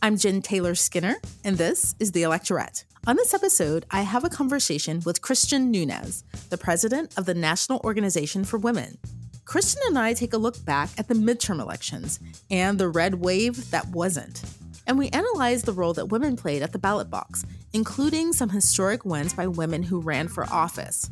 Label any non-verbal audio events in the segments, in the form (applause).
I'm Jen Taylor Skinner, and this is The Electorette. On this episode, I have a conversation with Christian Nunes, the president of the National Organization for Women. Christian and I take a look back at the midterm elections and the red wave that wasn't. And we analyze the role that women played at the ballot box, including some historic wins by women who ran for office.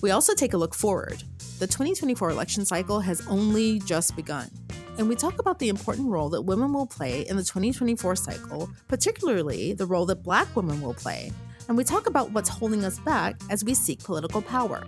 We also take a look forward. The 2024 election cycle has only just begun and we talk about the important role that women will play in the 2024 cycle, particularly the role that Black women will play. And we talk about what's holding us back as we seek political power.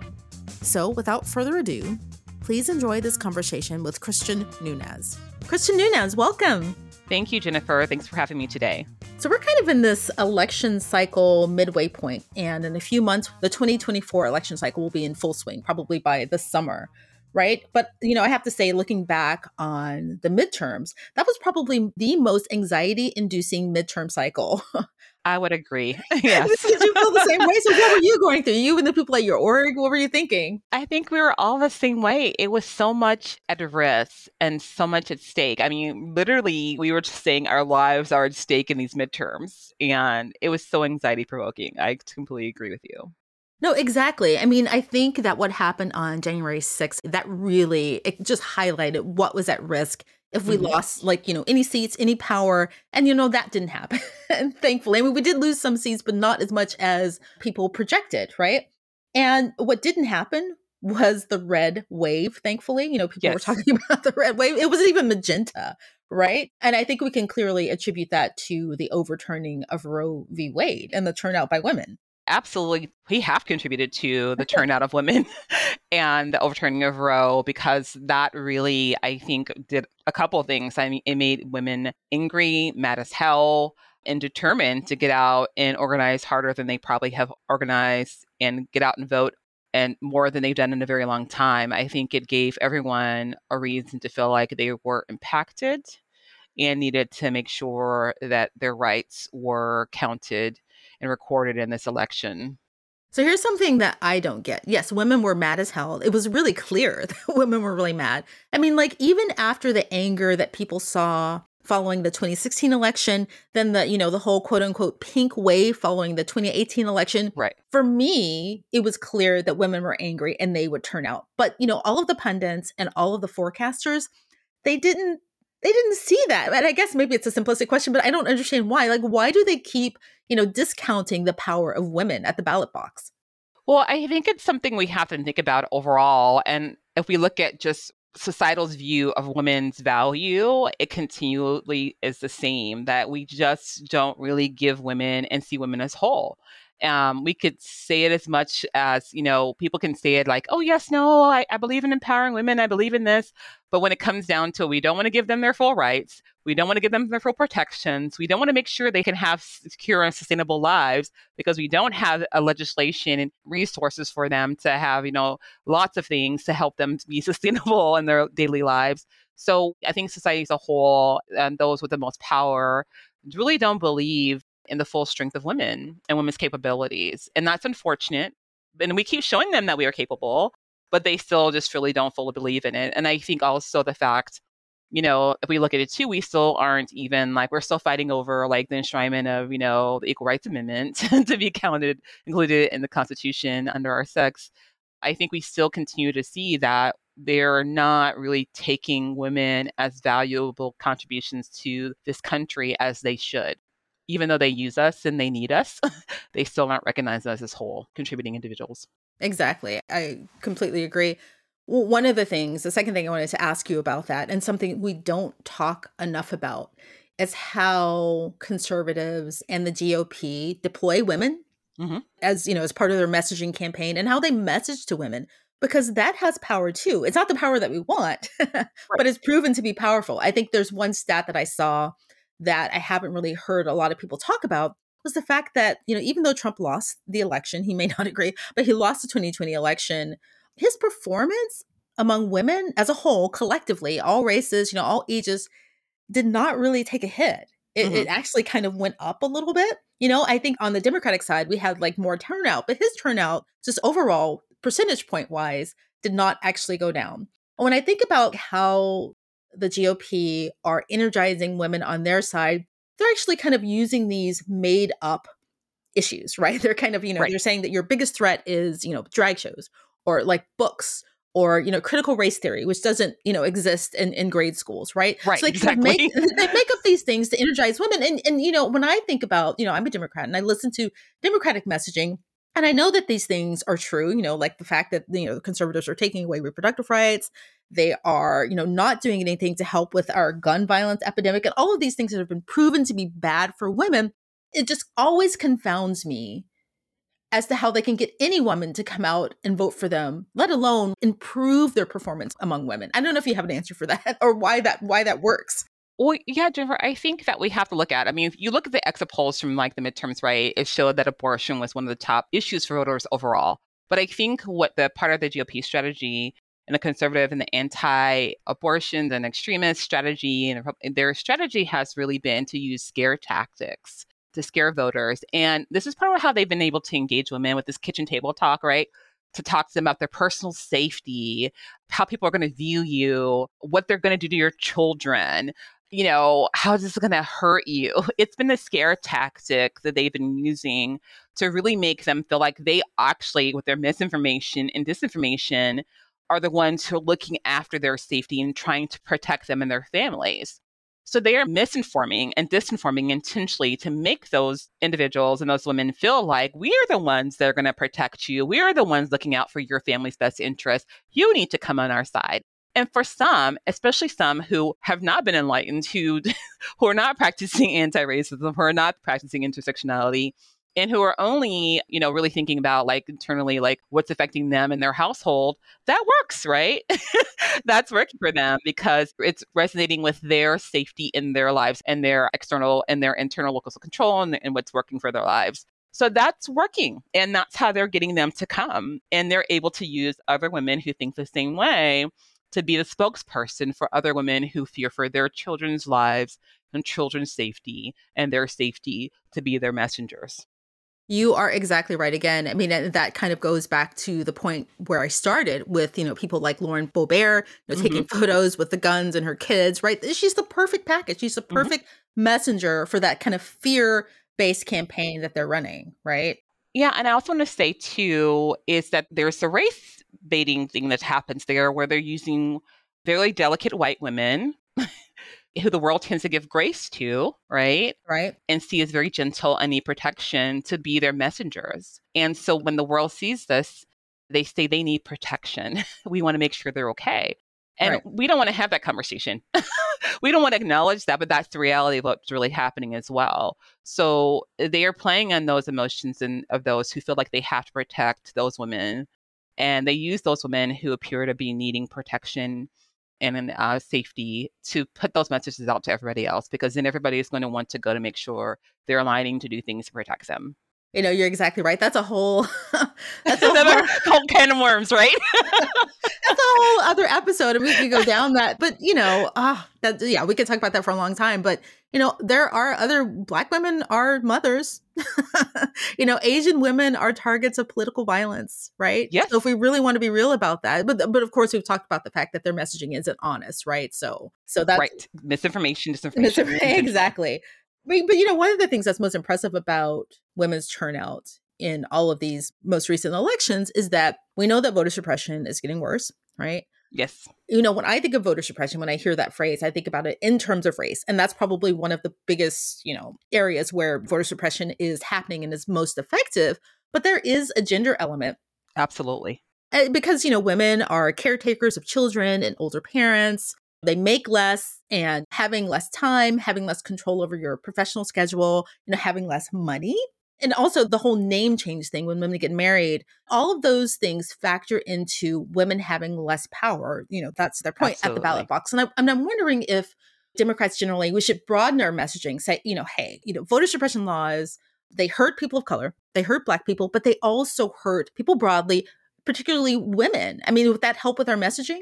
So, without further ado, please enjoy this conversation with Christian Nunes. Christian Nunes, welcome. Thank you, Jennifer. Thanks for having me today. So, we're kind of in this election cycle midway point, and in a few months, the 2024 election cycle will be in full swing, probably by the summer right? But, you know, I have to say, looking back on the midterms, that was probably the most anxiety inducing midterm cycle. (laughs) I would agree. (laughs) (laughs) Yes. Did you feel the same way? So, what were you going through? You and the people at your org, what were you thinking? I think we were all the same way. It was so much at risk and so much at stake. I mean, literally, we were just saying our lives are at stake in these midterms, and it was so anxiety provoking. I completely agree with you. No, exactly. I mean, I think that what happened on January 6th, that really it just highlighted what was at risk if we mm-hmm. lost like, you know, any seats, any power. And you know, that didn't happen. and (laughs) thankfully, I mean, we did lose some seats, but not as much as people projected, right? And what didn't happen was the red wave, thankfully. You know, people yes. were talking (laughs) about the red wave. It wasn't even magenta, right? And I think we can clearly attribute that to the overturning of Roe v. Wade and the turnout by women absolutely we have contributed to the (laughs) turnout of women (laughs) and the overturning of Roe because that really I think did a couple of things. I mean it made women angry, mad as hell, and determined to get out and organize harder than they probably have organized and get out and vote and more than they've done in a very long time. I think it gave everyone a reason to feel like they were impacted and needed to make sure that their rights were counted and recorded in this election. So here's something that I don't get. Yes, women were mad as hell. It was really clear (laughs) that women were really mad. I mean, like even after the anger that people saw following the 2016 election, then the, you know, the whole quote unquote pink wave following the 2018 election. Right. For me, it was clear that women were angry and they would turn out. But, you know, all of the pundits and all of the forecasters, they didn't they didn't see that. And I guess maybe it's a simplistic question, but I don't understand why. Like, why do they keep, you know, discounting the power of women at the ballot box? Well, I think it's something we have to think about overall. And if we look at just societal's view of women's value, it continually is the same that we just don't really give women and see women as whole. Um, we could say it as much as, you know, people can say it like, oh, yes, no, I, I believe in empowering women. I believe in this. But when it comes down to we don't want to give them their full rights, we don't want to give them their full protections, we don't want to make sure they can have secure and sustainable lives because we don't have a legislation and resources for them to have, you know, lots of things to help them be (laughs) sustainable in their daily lives. So I think society as a whole and those with the most power really don't believe in the full strength of women and women's capabilities. And that's unfortunate. And we keep showing them that we are capable, but they still just really don't fully believe in it. And I think also the fact, you know, if we look at it too, we still aren't even like we're still fighting over like the enshrinement of, you know, the Equal Rights Amendment (laughs) to be counted, included in the Constitution under our sex. I think we still continue to see that they're not really taking women as valuable contributions to this country as they should even though they use us and they need us, (laughs) they still not recognize us as whole contributing individuals. Exactly. I completely agree. Well, one of the things, the second thing I wanted to ask you about that, and something we don't talk enough about, is how conservatives and the GOP deploy women mm-hmm. as you know as part of their messaging campaign and how they message to women because that has power too. It's not the power that we want, (laughs) right. but it's proven to be powerful. I think there's one stat that I saw that I haven't really heard a lot of people talk about was the fact that, you know, even though Trump lost the election, he may (laughs) not agree, but he lost the 2020 election, his performance among women as a whole, collectively, all races, you know, all ages, did not really take a hit. It, mm-hmm. it, actually kind of went up a little bit. You know, I think on the Democratic side, we had like more turnout, but his turnout, just overall, percentage point wise, did not actually go down. When I think about how the GOP are energizing women on their side, they're actually kind of using these made up issues, (laughs) right? They're kind of, you know, right. they're saying that your biggest threat is, you know, drag shows or like books or you know critical race theory which doesn't you know exist in, in grade schools right right so they exactly. make (laughs) they make up these things to energize women and and you know when i think about you know i'm a democrat and i listen to democratic messaging and i know that these things are true you know like the fact that you know the conservatives are taking away reproductive rights they are you know not doing anything to help with our gun violence epidemic and all of these things that have been proven to be bad for women it just always confounds me as to how they can get any woman to come out and vote for them, let alone improve their performance among women. I don't know if you have an answer for (laughs) that or why that why that works. Well, yeah, Jennifer, I think that we have to look at. I mean, if you look at the exit polls from like the midterms, right, it showed that abortion was one of the top issues for voters overall. But I think what the part of the GOP strategy and the conservative and the anti-abortion and extremist strategy and their strategy has really been to use scare tactics to scare voters. And this is part of how they've been able to engage women with this kitchen table talk, right? To talk to them about their personal safety, how people are going to view you, what they're going to do to your children, you know, how is this going to hurt you? (laughs) It's been a scare tactic that they've been using to really make them feel like they actually, with their misinformation and disinformation, are the ones who are looking after their safety and trying to protect them and their families. So they are misinforming and disinforming intentionally to make those individuals and those women feel like we are the ones that are going to protect you. We are the ones looking out for your family's best interest. You need to come on our side. And for some, especially some who have not been enlightened, who (laughs) who are not practicing (laughs) anti-racism, who are not practicing intersectionality, and who are only, you know, really thinking about like internally, like what's affecting them and their household, that works, right? (laughs) That's working for them because it's resonating with their safety in their lives and their external and their internal of control and, and what's working for their lives. So that's working. And that's how they're getting them to come. And they're able to use other women who think the same way to be the spokesperson for other women who fear for their children's lives and children's safety and their safety to be their messengers. You are exactly right. Again, I mean, that kind of goes back to the point where I started with, you know, people like Lauren Boebert, you know, taking mm-hmm. photos with the guns and her kids, right? She's the perfect package. She's the mm-hmm. perfect mm-hmm. messenger for that kind of fear based campaign that they're running, right? Yeah. And I also want to say, too, is that there's a race baiting thing that happens there where they're using very delicate white women (laughs) who the world tends to give grace to, right? Right. And see as very gentle and need protection to be their messengers. And so when the world sees this, they say they need protection. (laughs) we want to make sure they're okay. And right. we don't want to have that conversation. (laughs) we don't want to acknowledge that, but that's the reality of what's really happening as well. So eh, they are playing on those emotions and of those who feel like they have to protect those women. And they use those women who appear to be needing protection and uh, safety to put those messages out to everybody else because then everybody is going to want to go to make sure they're aligning to do things to protect them. You know, you're exactly right. That's a whole (laughs) that's (laughs) another whole, whole can of worms, right? (laughs) that's a whole other episode, and we could go down that. But you know, ah, that yeah, we could talk about that for a long time. But you know, there are other Black women are mothers. (laughs) you know, Asian women are targets of political violence, right? Yes. So if we really want to be real about that, but but of course we've talked about the fact that their messaging isn't honest, right? So so that's right. Misinformation, disinformation. (laughs) Exactly. But, but you know, one of the things that's most impressive about women's turnout in all of these most recent elections is that we know that voter suppression is getting worse, right? Yes. You know, when I think of voter suppression, when I hear that phrase, I think about it in terms of race. And that's probably one of the biggest, you know, areas where voter suppression is happening and is most effective. But there is a gender element. Absolutely. Eh, because, you know, women are caretakers of children and older parents. They make less and having less time, having less control over your professional schedule, you know, having less money. And also the whole name change thing when women get married, all of those things factor into women having less power. You know, that's their point Absolutely. at the ballot box. And, I, and I'm wondering if Democrats generally, we should broaden our messaging, say, you know, hey, you know, voter suppression laws, they hurt people of color, they hurt Black people, but they also hurt people broadly, particularly women. I mean, would that help with our messaging?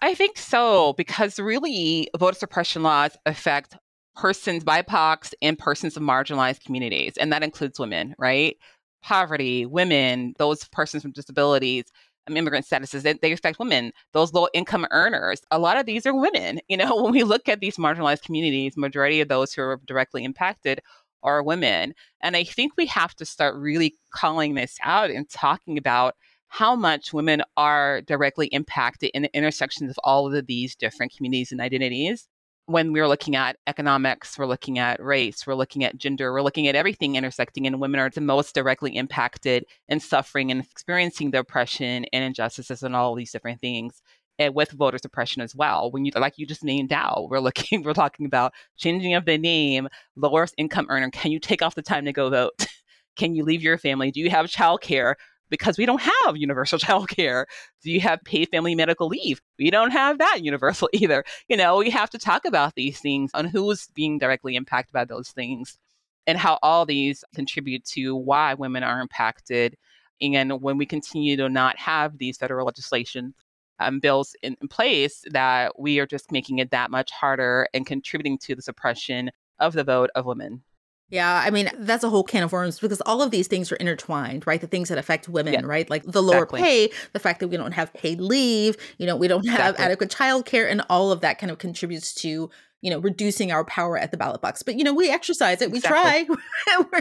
I think so, because really voter suppression laws affect persons, BIPOCs, and persons of marginalized communities. And that includes women, right? Poverty, women, those persons with disabilities. Um, immigrant statuses that they affect women those low income earners a lot of these are women (laughs) you know when we look at these marginalized communities majority of those who are directly impacted are women and i think we have to start really calling this out and talking about how much women are directly impacted in the intersections of all of these different communities and identities when we're looking at economics, we're looking at race, we're looking at gender, we're looking at everything intersecting, and women are the most directly impacted and suffering and experiencing the oppression and injustices and all these different things. And with voter suppression as well. When you like you just named out, we're looking, (laughs) we're talking about changing of the name, lowest income earner. Can you take off the time to go vote? (laughs) Can you leave your family? Do you have childcare? Because we don't have universal (laughs) childcare. Do you have paid family medical leave? We don't have that universal (laughs) either. You know, we have to talk about these things on who's being directly impacted by those things and how all these contribute to why women are impacted. And when we continue to not have these federal legislation um, bills in, in place, that we are just making it that much harder and contributing to the suppression of the vote of women. Yeah, I mean, that's a whole can of worms because all of these things are intertwined, right? The things that affect women, yeah. right? Like the lower exactly. pay, the fact that we don't have paid leave, you know, we don't have exactly. adequate childcare, and all of that kind of contributes to, you know, reducing our power at the ballot box. But, you know, we exercise it, we exactly. try.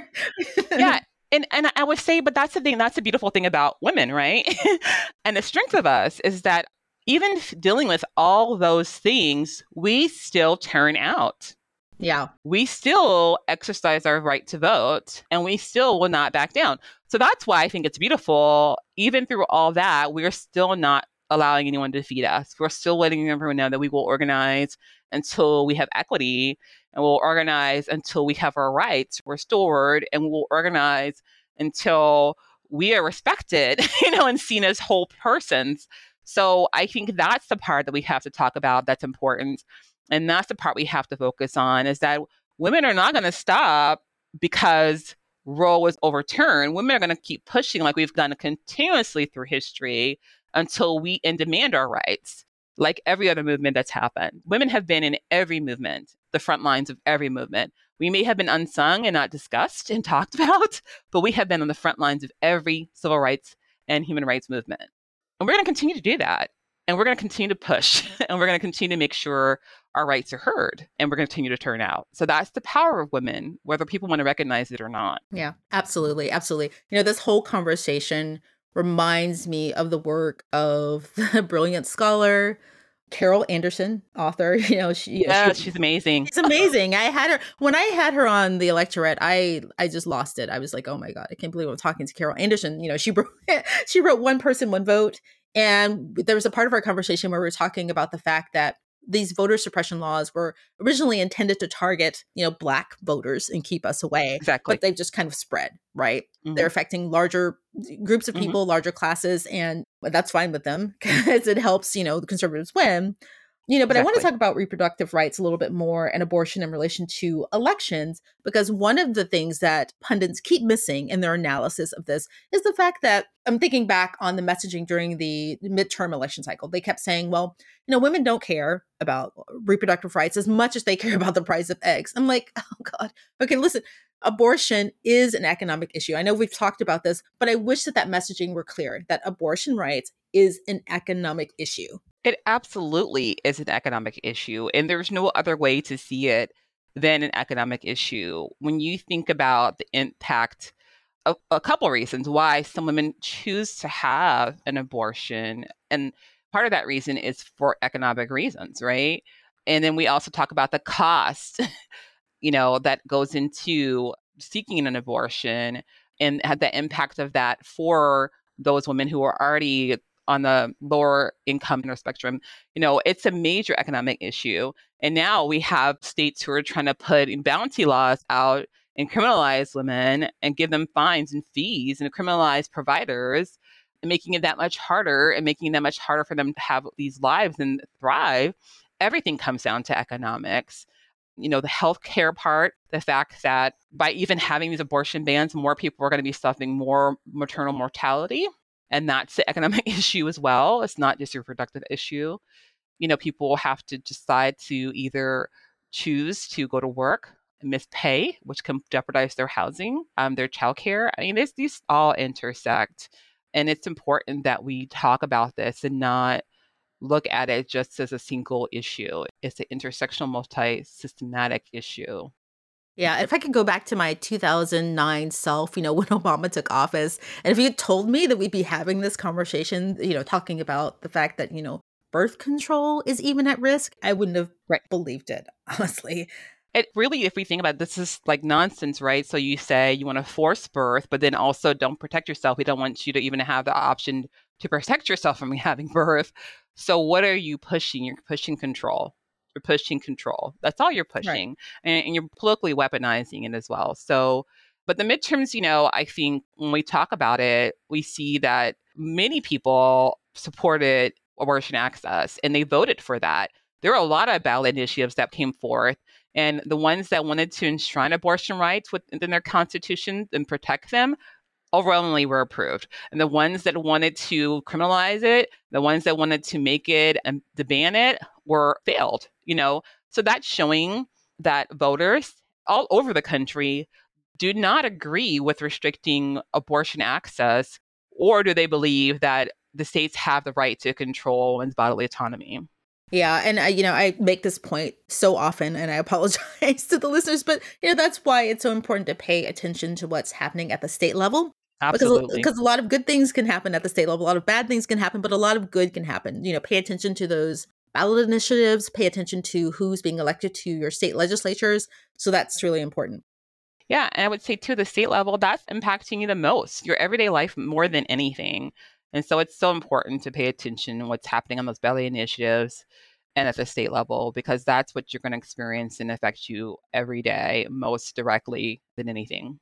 (laughs) yeah. And, and I would say, but that's the thing, that's the beautiful thing about women, right? (laughs) and the strength of us is that even dealing with all those things, we still turn out yeah. We still exercise our right to vote and we still will not back down. So that's why I think it's beautiful. Even through all that, we're still not allowing anyone to defeat us. We're still letting everyone know that we will organize until we have equity and we'll organize until we have our rights restored and we'll organize until we are respected, (laughs) you know, and seen as whole persons. So I think that's the part that we have to talk about that's important and that's the part we have to focus on is that women are not going to stop because Roe was overturned. Women are going to keep pushing like we've done continuously through history until we and demand our rights, like every other movement that's happened. Women have been in every movement, the front lines of every movement. We may have been unsung and not discussed and (laughs) talked about, but we have been on the front lines of every civil rights and human rights movement. And we're going to continue to do that. And we're going to continue to push (laughs) and we're going to continue to make sure our rights are heard and we're going to continue to turn out. So that's the power of women, whether people want to recognize it or not. Yeah, absolutely. Absolutely. You know, this whole conversation reminds me of the work of (laughs) the brilliant scholar Carol Anderson, author. (laughs) You know, she yeah, she, she's amazing. She's amazing. I had her when I had her on the Electorette. I I just lost it. I was like, oh my god, I can't believe I'm talking to Carol Anderson. You know, she wrote she wrote one person, one vote, and there was a part of our conversation where we were talking about the fact that these voter suppression laws were originally intended to target, you know, black voters and keep us away. Exactly. But they've just kind of spread, right? Mm-hmm. They're affecting larger groups of mm-hmm. people, mm-hmm. larger classes, and that's fine with them (laughs) because it helps, you know, the conservatives win. You know, but exactly. I want to talk about reproductive rights a little bit more and abortion in relation to elections, because one of the things that pundits keep missing in their analysis of this is the fact that I'm thinking back on the messaging during the midterm election cycle. They kept saying, well, you know, women don't care about reproductive rights as much as they care (laughs) about the price of eggs. I'm like, (laughs) oh God. Okay, listen, abortion is an economic issue. I know we've talked about this, but I wish that that messaging were clear that abortion rights is an economic issue. It absolutely is an economic issue. And there's no other way to see it than an economic issue. When you think about the impact, a, a couple reasons why some women choose to have an abortion. And part of that reason is for economic reasons, right? And then we also talk about the cost, (laughs) you know, that goes into seeking an abortion and had the impact of that for those women who are already on the lower income spectrum, you know, it's a major economic issue. And now we have states who are trying to put bounty laws out and criminalize women and give them fines and fees and criminalize providers and making it that much harder and making that much harder for them to have these lives and thrive. Everything comes down to economics you know, the healthcare part, the fact that by even having these abortion bans, more people are going to be suffering more maternal mortality and that's the economic (laughs) issue as well. It's not just a reproductive issue. You know, people have to decide to either choose to go to work, and miss pay, which can jeopardize their housing, um, their childcare. I mean, these all intersect. And it's important that we talk about this and not look at it just as a single issue. It's an intersectional, multi systematic issue. Yeah, if I could go back to my 2009 self, you know, (laughs) when Obama took office, and if you had told me that we'd be having this conversation, you know, talking about the fact that, you know, birth control is even at risk, I wouldn't have right. believed it, (laughs) honestly. It really, if we think about it, this is like nonsense, right? So you say you want to force birth, but then also don't protect yourself. We don't want you to even have the option to protect yourself from (laughs) having birth. So what are you pushing? You're pushing control you're pushing control. That's all you're pushing. Right. And, and, you're politically weaponizing it as well. So, but the midterms, you know, I think when we talk about it, we see that many people supported abortion access and they voted for that. There were a lot of ballot initiatives that came forth. And the ones that wanted to enshrine abortion rights within their constitution and protect them overwhelmingly were approved. And the ones that wanted to criminalize it, the ones that wanted to make it and ban it were failed, you know. So that's showing that voters all over the country do not agree with restricting abortion access, or do they believe that the states have the right to control one's bodily autonomy? Yeah, and I, you know, I make this point so often, and I (laughs) apologize to the listeners, but you know that's why it's so important to pay attention to what's happening at the state level Absolutely. Because, because a lot of good things can happen at the state level, a lot of bad things can happen, but a lot of good can happen. You know, pay attention to those ballot initiatives, pay attention to who's being elected to your state legislatures. So that's really important. Yeah. And I would say, to the state level, that's impacting you the most, your everyday life more than anything. And so it's so important to pay attention to what's happening on those ballot initiatives and at the state level, because that's what you're going to experience and affect you every day most directly than anything.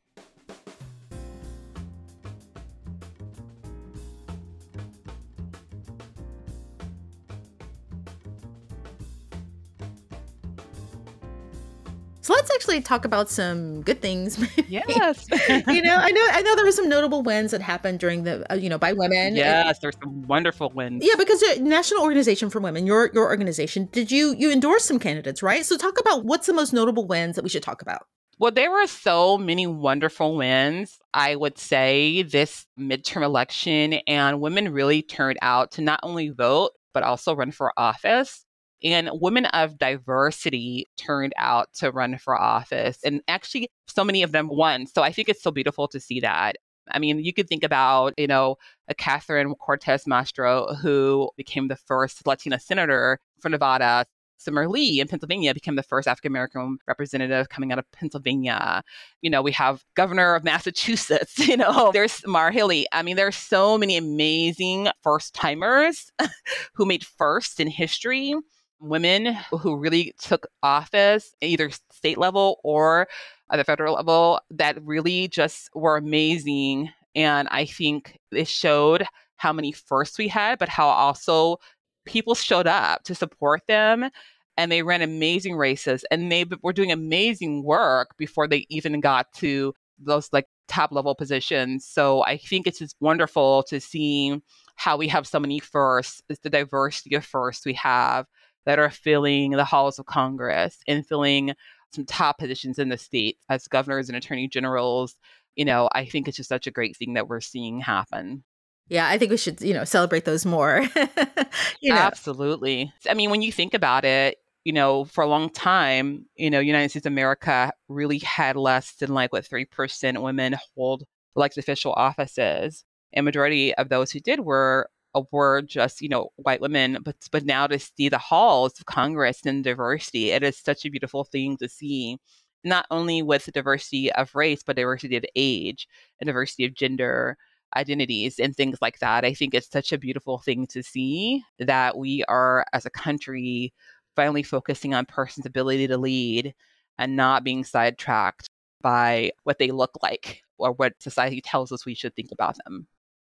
Actually talk about some good things. (laughs) Yes. (laughs) you know, I know I know there were some notable wins that happened during the uh, you know by women. Yes, there's some wonderful wins. Yeah, because the National Organization for Women, your your organization, did you you endorse some candidates, right? So talk about what's the most notable wins that we should talk about. Well, there were so many wonderful wins, I would say, this midterm election, and women really turned out to not only vote, but also run for office. And women of diversity turned out to run for office. And actually, so many of them won. So I think it's so beautiful to see that. I mean, you could think about, you know, a Catherine Cortez Masto, who became the first Latina senator for Nevada. Summer Lee in Pennsylvania became the first African American representative coming out of Pennsylvania. You know, we have governor of Massachusetts, (laughs) you know, there's Maura Healey. I mean, there's so many amazing first timers (laughs) who made first in history women who really took office, either state level or at the federal level, that really just were amazing. And I think it showed how many firsts we had, but how also people showed up to support them and they ran amazing races and they were doing amazing work before they even got to those like top level positions. So I think it's just wonderful to see how we have so many firsts, the diversity of firsts we have that are filling the halls of Congress and filling some top positions in the state as governors and attorney generals. You know, I think it's just such a great thing that we're seeing happen. Yeah, I think we should, you know, celebrate those more. (laughs) you know. Absolutely. I mean, when you think about it, you know, for a long time, you know, United States of America really had less than like what 3% women hold elected official offices. And majority of those who did were were just you know white women but but now to see the halls of congress and diversity it is such a beautiful thing to see not only with the diversity of race but diversity of age and diversity of gender identities and things like that. I think it's such a beautiful thing to see that we are as a country finally focusing on person's ability to lead and not being sidetracked by what they look like or what society tells us we should think about them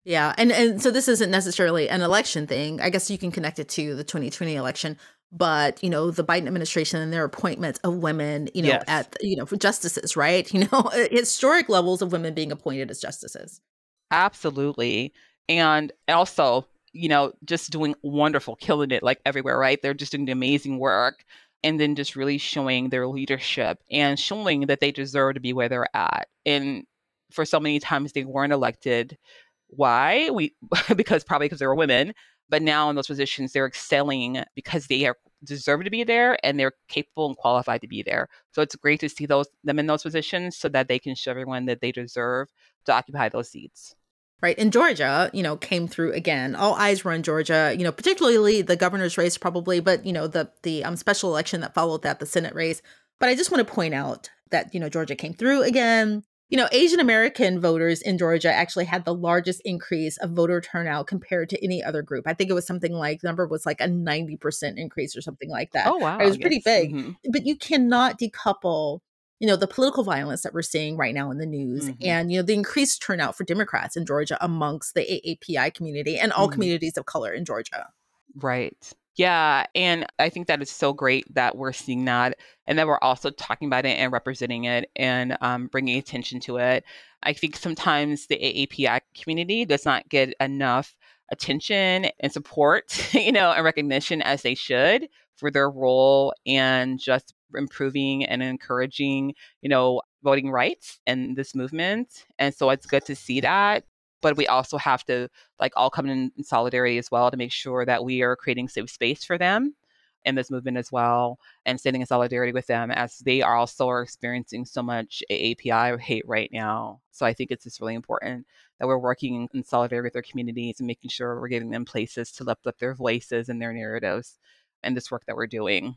yeah, and and so this isn't necessarily an election thing. I guess you can connect it to the 2020 election, but you know the Biden administration and their appointments of women, you know, yes. at you know for justices, right? (laughs) You know, uh, historic levels of women being appointed as justices. Absolutely, and also you know just doing wonderful, killing it like everywhere, right? They're just doing amazing work. And then just really showing their leadership and showing that they deserve to be where they're at. And for so many times they weren't elected why. We (laughs) because probably because they were women, but now in those positions they're excelling because they are deserve to be there and they're capable and qualified to be there. So it's great to see those them in those positions so that they can show everyone that they deserve to occupy those seats. Right. And Georgia, you know, came through again. All eyes were on Georgia, you know, particularly the governor's race probably, but you know, the the um, special election that followed that, the Senate race. But I just want to point out that, you know, Georgia came through again. You know, Asian American voters in Georgia actually had the largest increase of voter turnout compared to any other group. I think it was something like the number was like a 90% increase or something like that. Oh wow. It was yes. pretty big. Mm-hmm. But you cannot decouple you know the political violence that we're seeing right now in the news mm-hmm. and you know the increased turnout for democrats in georgia amongst the aapi community and all mm-hmm. communities of color in georgia right yeah. And I think that is so great that we're seeing that and that we're also talking about it and representing it and um, bringing attention to it. I think sometimes the AAPI community does not get enough attention and support, (laughs) you know, and recognition as they should for their role and just improving and encouraging, you know, voting rights and this movement. And so it's good to see that but we also have to like all come in, in solidarity as well to make sure that we are creating safe space for them in this movement as well and standing in solidarity with them as they are also are experiencing so much API hate right now. So I think it's just really important that we're working in solidarity with their communities and making sure we're giving them places to lift up their voices and their narratives and this work that we're doing.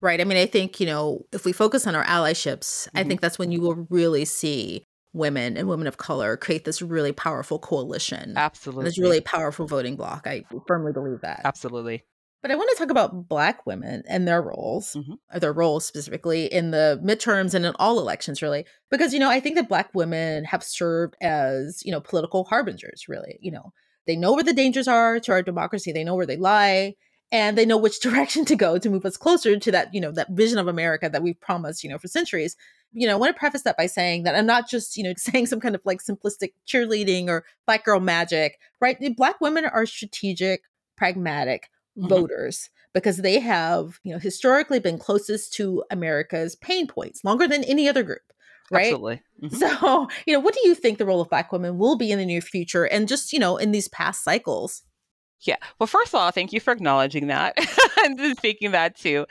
Right. I mean, I think, you know, if we focus on our allyships, mm-hmm. I think that's when you will really see women and women of color create this really powerful coalition. Absolutely. This really powerful voting bloc. I firmly believe that. Absolutely. But I want to talk about Black women and their roles, mm-hmm. their roles specifically in the midterms and in all elections, really. Because, you know, I think that Black women have served as, you know, political harbingers, really. You know, they know where the dangers are to our democracy, they know where they lie and they know which (laughs) direction to go to move us closer to that you know that vision of america that we've promised you know for centuries you know i want to preface that by saying that i'm not just you know (laughs) saying some kind of like simplistic cheerleading or black girl magic right black women are strategic pragmatic mm-hmm. voters because they have you know historically been closest to america's pain points longer than any other group right absolutely mm-hmm. so (laughs) you know what do you think the role of black women will be in the near future and just you know in these past cycles yeah. Well, first of all, thank you for acknowledging that (laughs) and speaking that too,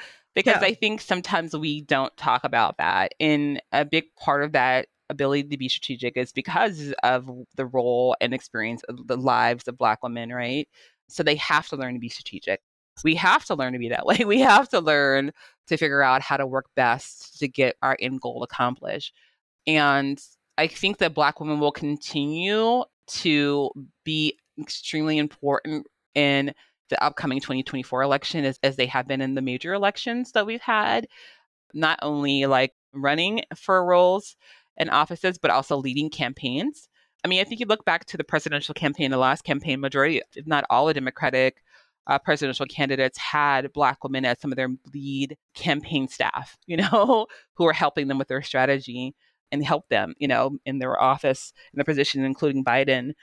because yeah. I think sometimes we don't talk about that. And a big part of that ability to be strategic is because of the role and experience of the lives of Black women, right? So they have to learn to be strategic. We have to learn to be that way. (laughs) We have to learn to figure out how to work best to get our end goal accomplished. And I think that Black women will continue to be extremely important in the upcoming 2024 election as, as they have been in the major elections that we've had, not only like running for roles and offices, but also leading campaigns. I mean, I think you look back to the presidential campaign, the last campaign, majority, if not all, the Democratic uh, presidential candidates had Black women as some of their lead campaign staff, (laughs) you know, who are helping them with their strategy and help them, you know, in their office, in their position, including Biden.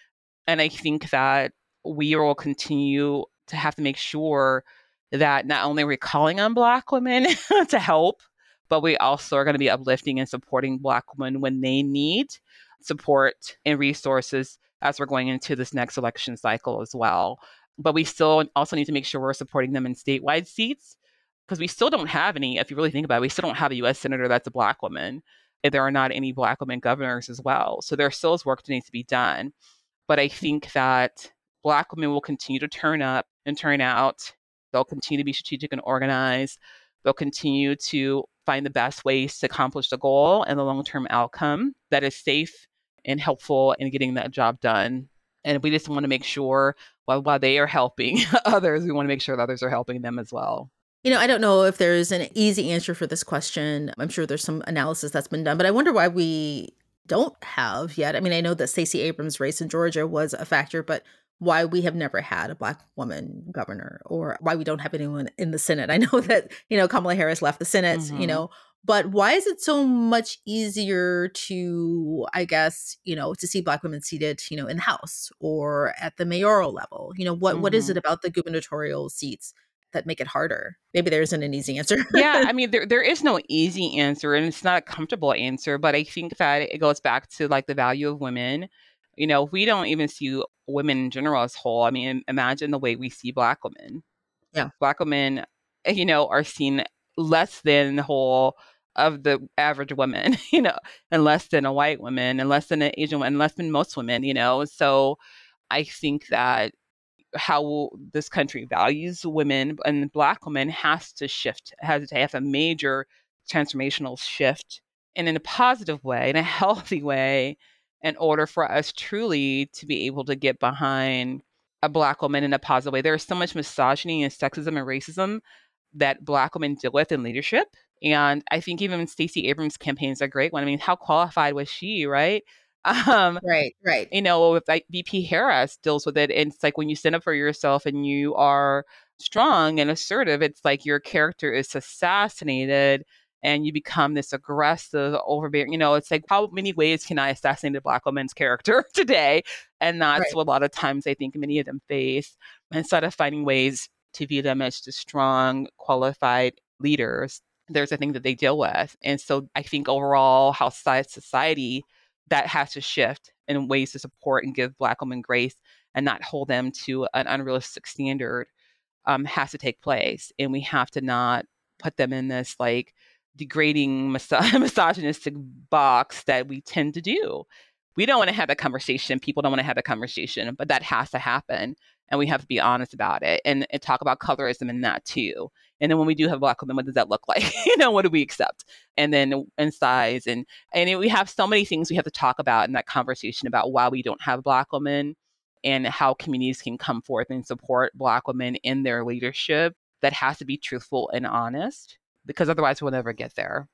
And I think that we will continue to have to make sure that not only are we calling on Black women (laughs) to help, but we also are going to be uplifting and supporting Black women when they need support and resources as we're going into this next election cycle as well. But we still also need to make sure we're supporting them in statewide seats because we still don't have any, if you really think about it, we still don't have a US senator that's a Black woman. And there are not any Black women governors as well. So there still is work that needs to be done. But I mm. think that Black women will continue to turn up and turn out. They'll continue to be strategic and organized. They'll continue to find the best ways to accomplish the goal and the long term outcome that is safe and helpful in getting that job done. And we just want to make sure while, while they are helping (laughs) others, we want to make sure that others are helping them as well. You know, I don't know if there's an easy answer for this question. I'm sure there's some analysis that's been done, but I wonder why we don't have yet. I mean, I know that Stacey Abrams' race in Georgia was a factor, but why we have never had a black woman governor or why we don't have anyone in the Senate. I know (laughs) that, you know, Kamala Harris left the Senate, mm-hmm. you know, but why is it so much easier to, I guess, you know, to see black women seated, you know, in the House or at the mayoral level? You know, what mm-hmm. what is it mm-hmm. about the gubernatorial seats that make it harder? Maybe there isn't an easy answer. yeah, I (laughs) mean, there, there is no easy answer and it's not a comfortable answer, but I think that it goes back to like the value of women You know, we don't even see women in general as whole. I mean, imagine the way we see black women. Yeah. Black women, eh, you know, are seen less than the whole of the average woman, (laughs) you know, and less than a white woman and less than an Asian woman, and less than most women, you know. So I think that how this country values women and black women has to shift, has to have a major transformational shift and in a positive way, in a (laughs) healthy way, in order for us truly to be able to get behind a black woman in a positive way. There is so much misogyny and sexism and racism that black women deal with in leadership. And I think even Stacey Abrams' campaign is a great one. I mean, how qualified was she, right? (laughs) Um, right, right. You know, if like VP Harris deals with it, and it's like when you stand up for yourself and you are strong and assertive, it's like your character is assassinated and you become this aggressive, overbearing. You know, it's like how many ways can I assassinate a black woman's character (laughs) today? And that's right. what a lot of times I think many of them face. Instead of finding ways to view them as just strong, qualified leaders, there's a thing that they deal with. And so I think overall, how society that has to shift in ways to support and give Black women grace and not hold them to an unrealistic standard um, has to take place. And we have to not put them in this like degrading mis- (laughs) misogynistic box that we tend to do. We don't want to have that conversation. People don't want to have that conversation, but that has to happen. And we have to be honest about it and, and talk about colorism in that too. And then when we do have black women, what does that look (laughs) like? you know, what do we accept? And then in size and and we have so many things we have to talk about in that conversation about why we don't have black women and how communities can come forth and support black women in their leadership. That has to be truthful and honest because otherwise we'll never get there.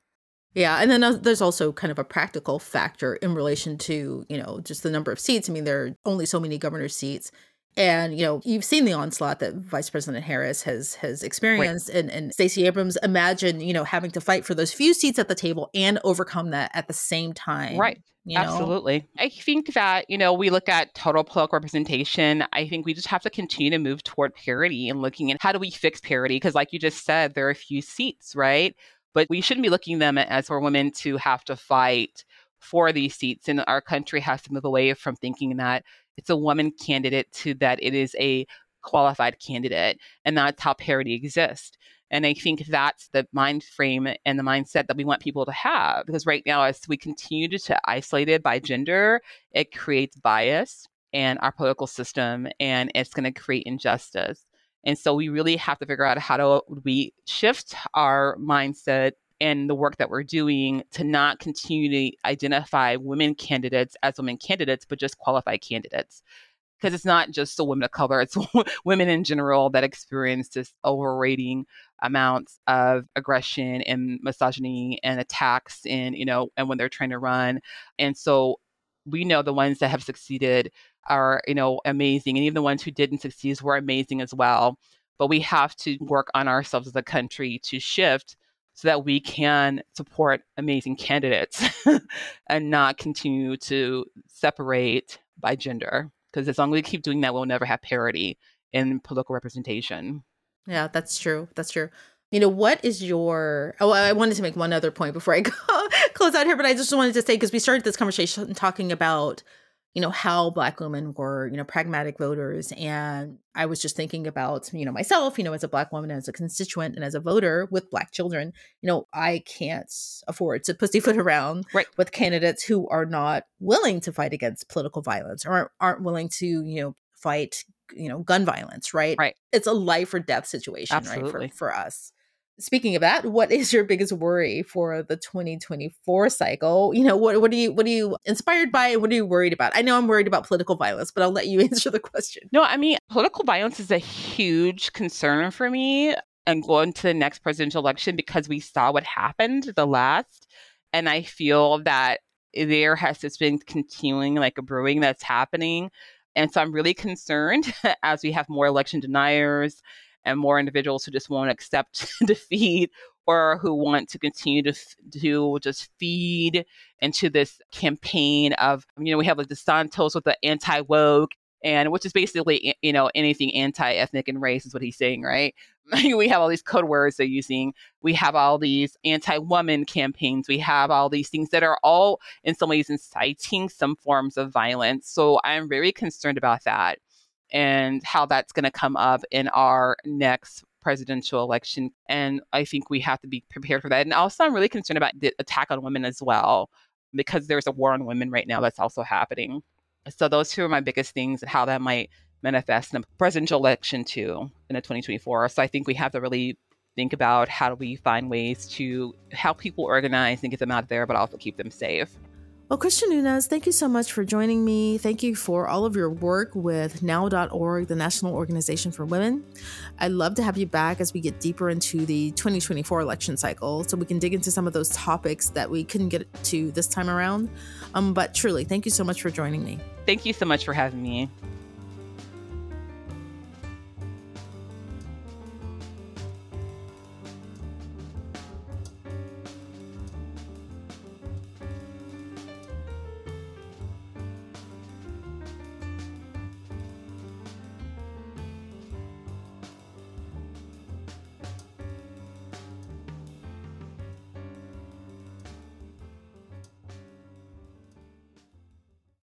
Yeah, and then there's also kind of a practical factor in relation to, you know, just the number of seats. I mean, there are only so many governor seats and you know, you've seen the onslaught that Vice President Harris has has experienced, right. and and Stacey Abrams. Imagine you know having to fight for those few seats at the table and overcome that at the same time. Right. You know? Absolutely. I think that, you know, we look at total political representation. I think we just have to continue to move toward parity and looking at how do we fix parity? Because, like you just said, there are a few seats, right? But we shouldn't be looking them as for women to have to fight for these seats. And our country has to move away from thinking that it's a woman candidate to that it is a qualified candidate. And that's how parity exists. And I think that's the mind frame and the mindset that we want people to have. Because right now, as we continue to isolate it by gender, it creates bias in our political system and it's going to create injustice. And so we really have to figure out how do we shift our mindset and the work that we're doing to not continue to identify women candidates as women candidates, but just qualified candidates. Because it's not just the women of color, it's (laughs) women in general that experience this overrating amounts of aggression and misogyny and attacks and, you know, and when they're trying to run. And so we know the ones that have succeeded are, you know, amazing. And even the ones who didn't succeed were amazing as well. But we have to work on ourselves as a country to shift so that we can support amazing candidates (laughs) and not continue to separate by gender. Because as long as we keep doing that, we'll never have parity in political representation. Yeah, that's true. That's true. You know, what is your? Oh, I wanted to make one other point before I (laughs) go close out here, but I just wanted to say because we started this conversation talking about you know how black women were you know pragmatic voters and i was just thinking about you know myself you know as a black woman as a constituent and as a voter with black children you know i can't afford to pussyfoot around right. with candidates who are not willing to fight against political violence or aren't, willing to you know fight you know gun violence right right it's a life or death situation Absolutely. right for, for us speaking of that what is your biggest worry for the 2024 cycle? You know what what are you what are you inspired by what are you worried about? I know i'm worried about political violence but i'll let you (laughs) answer the question. No i mean political violence is a huge concern for me and going to the next presidential election because we saw what happened the last and i feel that there has just been continuing like a brewing that's happening and so i'm really concerned (laughs) as we have more election deniers and more individuals who just won't accept (laughs) defeat or who want to continue to to just feed into this campaign of you know we have like DeSantis with the anti woke and which is basically you know anything anti-ethnic and race is what he's saying right (laughs) we have all these code words they're using. We have all these anti woman campaigns. We have all these things that are all, in some ways, inciting some forms of violence. So I'm very concerned about that and how that's going to come up in our next presidential election. And I think we have to be prepared for that. And also, I'm really concerned about the attack on women as well, because there's a war on women right now that's also happening. So, those two are my biggest things, and how that might manifest in a presidential election too in the 2024. So, I think we have to really think about how do we find ways to help people organize and get them out there, but also keep them safe. Well, Christian Nunes, thank you so much for joining me. Thank you for all of your work with now.org, the National Organization for Women. I'd love to have you back as we get deeper into the 2024 election cycle so we can dig into some of those topics that we couldn't get to this time around. Um, but truly, thank you so much for joining me. Thank you so much for having me.